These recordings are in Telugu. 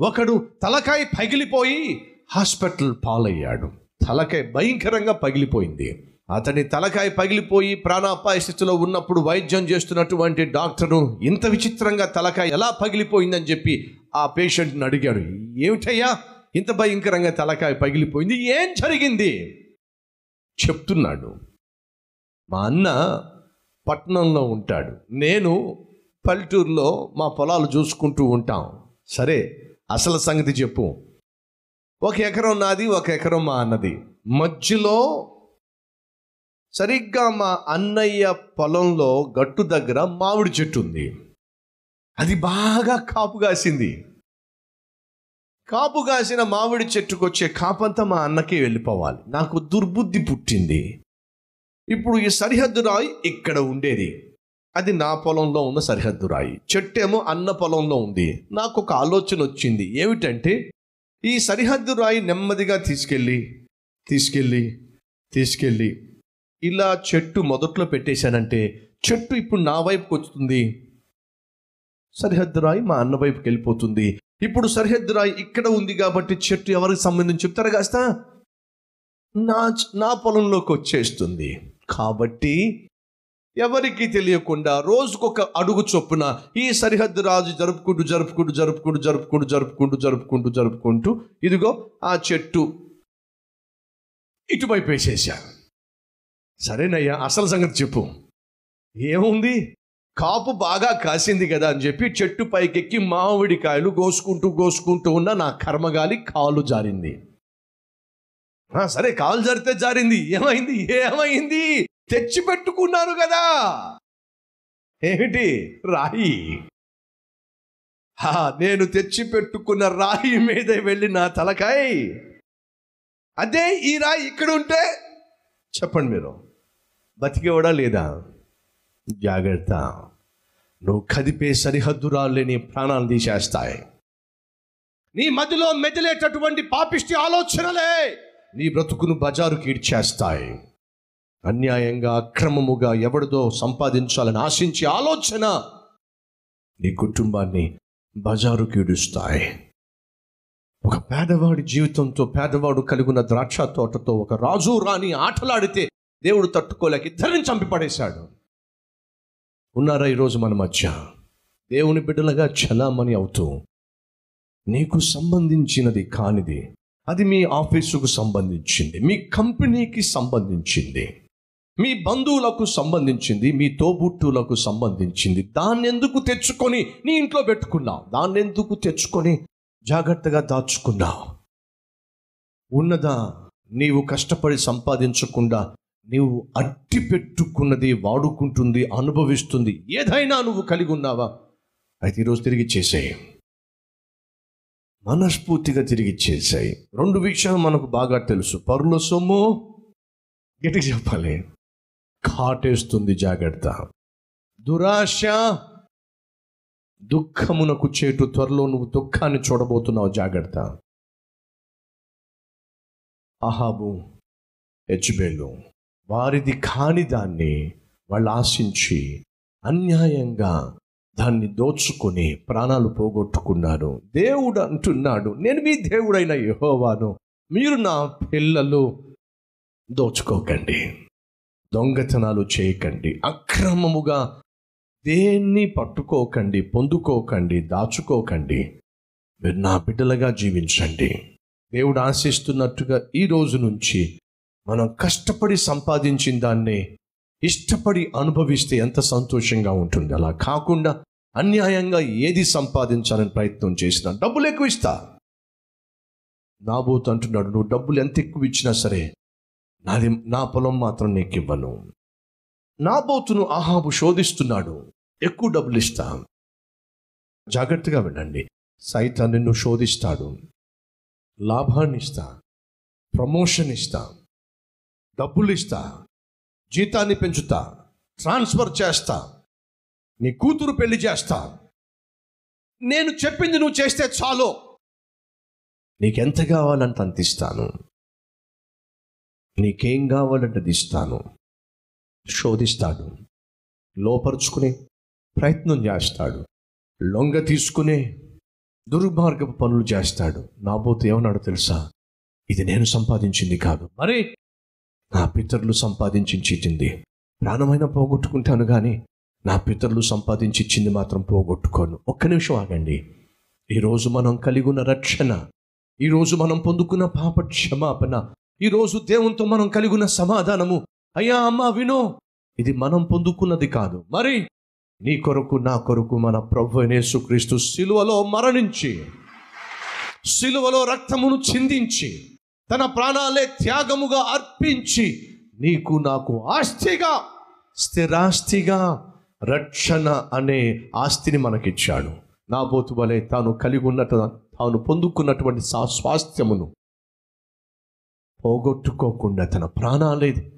ఒకడు తలకాయ పగిలిపోయి హాస్పిటల్ పాలయ్యాడు. తలకాయ భయంకరంగా పగిలిపోయింది. అతని తలకాయ పగిలిపోయి ప్రాణాపాయ స్థితిలో ఉన్నప్పుడు వైద్యం చేస్తున్నటువంటి డాక్టరు ఇంత విచిత్రంగా తలకాయ ఎలా పగిలిపోయిందని చెప్పి ఆ పేషెంట్ని అడిగాడు. ఏమిటయ్యా? ఇంత భయంకరంగా తలకాయ పగిలిపోయింది. ఏం జరిగింది? చెప్తున్నాడు. మా అన్న పట్టణంలో ఉంటాడు. నేను పల్లెటూరులో మా పొలాలు చూసుకుంటూ ఉంటాం. సరే అసలు సంగతి చెప్పు. ఒక ఎకరం నాది ఒక ఎకరం మా అన్నది. మధ్యలో సరిగ్గా మా అన్నయ్య పొలంలో గట్టు దగ్గర మామిడి చెట్టు ఉంది. అది బాగా కాపు కాసింది. కాపు కాసిన మామిడి చెట్టుకు వచ్చే కాపంతా మా అన్నకి వెళ్ళిపోవాలి. నాకు దుర్బుద్ధి పుట్టింది. ఇప్పుడు ఈ సరిహద్దు రాయి ఇక్కడ ఉండేది. అది నా పొలంలో ఉన్న సరిహద్దు రాయి. చెట్టేమో అన్న పొలంలో ఉంది. నాకు ఒక ఆలోచన వచ్చింది. ఏమిటంటే ఈ సరిహద్దు రాయి నెమ్మదిగా తీసుకెళ్ళి తీసుకెళ్ళి తీసుకెళ్ళి ఇలా చెట్టు మొదట్లో పెట్టేశానంటే చెట్టు ఇప్పుడు నా వైపుకి వస్తుంది. సరిహద్దు రాయి మా అన్న వైపుకి వెళ్ళిపోతుంది. ఇప్పుడు సరిహద్దు రాయి ఇక్కడ ఉంది కాబట్టి చెట్టు ఎవరికి సంబంధించి చెప్తారు కాస్త? నా నా పొలంలోకి వచ్చేస్తుంది. కాబట్టి ఎవరికి తెలియకుండా రోజుకొక అడుగు చొప్పున ఈ సరిహద్దు రాజు జరుపుకుంటూ జరుపుకుంటూ జరుపుకుంటూ జరుపుకుంటూ జరుపుకుంటూ జరుపుకుంటూ జరుపుకుంటూ ఇదిగో ఆ చెట్టు ఇటువైపు వేసేసా. సరేనయ్యా అసలు సంగతి చెప్పు. ఏముంది? కాపు బాగా కాసింది కదా అని చెప్పి చెట్టు పైకెక్కి మామిడికాయలు కోసుకుంటూ కోసుకుంటూ ఉన్న నా కర్మగాలి కాలు జారింది. సరే కాలు జారితే జారింది. ఏమైంది? ఏమైంది? తెచ్చిపెట్టుకున్నారు కదా. ఏమిటి? రాయి. నేను తెచ్చి పెట్టుకున్న రాయి మీద వెళ్ళి నా తలకాయ. అదే ఈ రాయి ఇక్కడ ఉంటే చెప్పండి మీరు. బతికేవడా లేదా? జాగ్రత్త. నువ్వు కదిపే సరిహద్దు రాళ్ళే నీ ప్రాణాలు తీసేస్తాయి. నీ మధ్యలో మెదిలేటటువంటి పాపిష్టి ఆలోచనలే నీ బ్రతుకును బజారుకి ఈడ్చేస్తాయి. అన్యాయంగా అక్రమముగా ఎవరిదో సంపాదించాలని ఆశించే ఆలోచన నీ కుటుంబాన్ని బజారుకి ఇడుస్తాయి. ఒక పేదవాడి జీవితంతో పేదవాడు కలిగిన ద్రాక్ష తోటతో ఒక రాజు రాణి ఆటలాడితే దేవుడు తట్టుకోలేక ఇద్దరిని చంపి పడేశాడు ఉన్నారా ఈరోజు మన మధ్య? దేవుని బిడ్డలుగా చలామణి అవుతూ నీకు సంబంధించినది కానిది అది మీ ఆఫీసుకు సంబంధించింది మీ కంపెనీకి సంబంధించింది. మీ బంధువులకు సంబంధించింది మీ తోబుట్టులకు సంబంధించింది. దాన్ని ఎందుకు తెచ్చుకొని నీ ఇంట్లో పెట్టుకున్నావు? దాన్ని ఎందుకు తెచ్చుకొని జాగ్రత్తగా దాచుకున్నావు? ఉన్నదా నీవు కష్టపడి సంపాదించకుండా నీవు అట్టి పెట్టుకున్నది వాడుకుంటుంది అనుభవిస్తుంది ఏదైనా నువ్వు కలిగి ఉన్నావా? అయితే ఈరోజు తిరిగి చేసేయి. మనస్ఫూర్తిగా తిరిగి చేసాయి. రెండు విషయాలు మనకు బాగా తెలుసు. పరుల సొమ్ము గట్టిగా చెప్పాలి. కాటేస్తుంది జాగ్రత్త. దురాశ దుఃఖమునకు చేటు త్వరలో నువ్వు దుఃఖాన్ని చూడబోతున్నావు జాగ్రత్త. అహాబు హెచ్బేలు వారిది కాని దాన్ని వాళ్ళు ఆశించి అన్యాయంగా దాన్ని దోచుకొని ప్రాణాలు పోగొట్టుకున్నారు. దేవుడు అంటున్నాడు నేను మీ దేవుడైన యహోవాను మీరు నా పిల్లలు దోచుకోకండి. దొంగతనాలు చేయకండి అక్రమముగా దేన్ని పట్టుకోకండి పొందుకోకండి దాచుకోకండి. మీరు నా బిడ్డలుగా జీవించండి. దేవుడు ఆశిస్తున్నట్టుగా ఈ రోజు నుంచి మనం కష్టపడి సంపాదించిన దాన్ని ఇష్టపడి అనుభవిస్తే ఎంత సంతోషంగా ఉంటుంది. అలా కాకుండా అన్యాయంగా ఏది సంపాదించాలని ప్రయత్నం చేసినా డబ్బులు ఎక్కువ ఇస్తా. నాబోతు అంటున్నాడు నువ్వు డబ్బులు ఎంత ఎక్కువ ఇచ్చినా సరే నాది నా పొలం మాత్రం నీకు ఇవ్వను నాబోతును ఆహాబు శోధిస్తున్నాడు. ఎక్కువ డబ్బులు ఇస్తా జాగ్రత్తగా వినండి. సైతం నిన్ను శోధిస్తాడు. లాభాన్ని ఇస్తా ప్రమోషన్ ఇస్తా డబ్బులు ఇస్తా జీతాన్ని పెంచుతా. ట్రాన్స్ఫర్ చేస్తా. నీ కూతురు పెళ్ళి చేస్తా. నేను చెప్పింది నువ్వు చేస్తే చాలు. నీకెంత కావాలంత అంత ఇస్తాను. నీకేం కావాలంటే అది ఇస్తాను. శోధిస్తాడు. లోపరుచుకునే ప్రయత్నం చేస్తాడు. లొంగ తీసుకునే దుర్మార్గపు పనులు చేస్తాడు. నాబోతు ఏమన్నాడు తెలుసా? ఇది నేను సంపాదించింది కాదు. మరి? నా పితరులు సంపాదించి ప్రాణమైన పోగొట్టుకుంటాను కానీ నా పితరులు సంపాదించి ఇచ్చింది మాత్రం పోగొట్టుకోను. ఒక్క నిమిషం ఆగండి. ఈరోజు మనం కలిగి ఉన్న రక్షణ ఈరోజు మనం పొందుకున్న పాప క్షమాపణ ఈరోజు దేవునితో మనం కలిగి ఉన్న సమాధానము. అయ్యా అమ్మ వినో. ఇది మనం పొందుకున్నది కాదు. మరి నీ కొరకు నా కొరకు మన ప్రభు అయిన యేసుక్రీస్తు సిలువలో మరణించి సిలువలో రక్తమును చిందించి తన ప్రాణాలే త్యాగముగా అర్పించి నీకు నాకు ఆస్తిగా స్థిరాస్తిగా రక్షణ అనే ఆస్తిని మనకిచ్చాడు. నా బోతు వలె తాను కలిగి ఉన్నట్టు తాను పొందుకున్నటువంటి సాస్వాస్థ్యమును పోగొట్టుకోకుండా తన ప్రాణాలే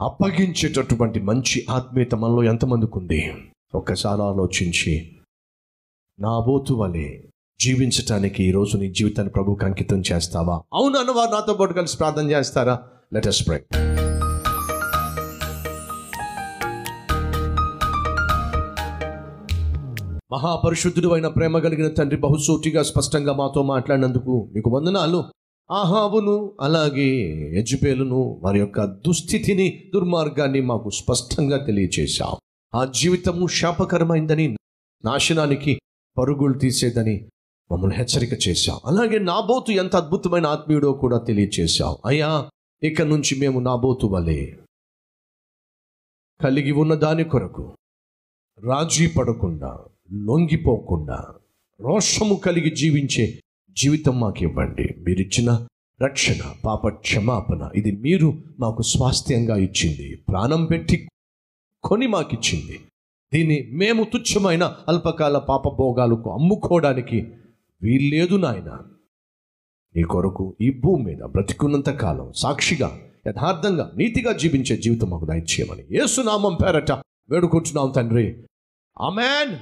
అప్పగించేటటువంటి మంచి ఆత్మీయత మనలో ఎంతమందికి ఉంది? ఒక్కసారి ఆలోచించి నా బోతు వలె జీవించటానికి ఈరోజు నీ జీవితాన్ని ప్రభుకి అంకితం చేస్తావా? అవును అన్నవారు నాతో పాటు కలిసి ప్రార్థన చేస్తారా? లెట్ అస్ ప్రే మహాపరిశుద్ధుడు అయిన ప్రేమ కలిగిన తండ్రి బహుసూటిగా స్పష్టంగా మాతో మాట్లాడినందుకు మీకు వందనాలు. ఆహాబును అలాగే యజ్బేలును వారి యొక్క దుస్థితిని దుర్మార్గాన్ని మాకు స్పష్టంగా తెలియచేశాం ఆ జీవితము శాపకరమైందని నాశనానికి పరుగులు తీసేదని మమ్మల్ని హెచ్చరిక చేశాం అలాగే నాబోతు ఎంత అద్భుతమైన ఆత్మీయుడో కూడా తెలియచేశాం అయ్యా ఇక నుంచి మేము నాబోతు వలే కలిగి ఉన్న దాని కొరకు రాజీ పడకుండా లొంగిపోకుండా రోషము కలిగి జీవించే జీవితం మాకు ఇవ్వండి. మీరిచ్చిన రక్షణ పాప క్షమాపణ ఇది మీరు మాకు స్వాస్థ్యంగా ఇచ్చింది. ప్రాణం పెట్టి కొని మాకిచ్చింది. దీన్ని మేము తుచ్చమైన అల్పకాల పాప భోగాలకు అమ్ముకోవడానికి వీల్లేదు నాయన. నీ కొరకు ఈ భూమి మీద బ్రతికున్నంత కాలం సాక్షిగా యథార్థంగా నీతిగా జీవించే జీవితం మాకు దయచేయమని ఏసునామం పేరట వేడుకుంటున్నాం తండ్రి. అమెన్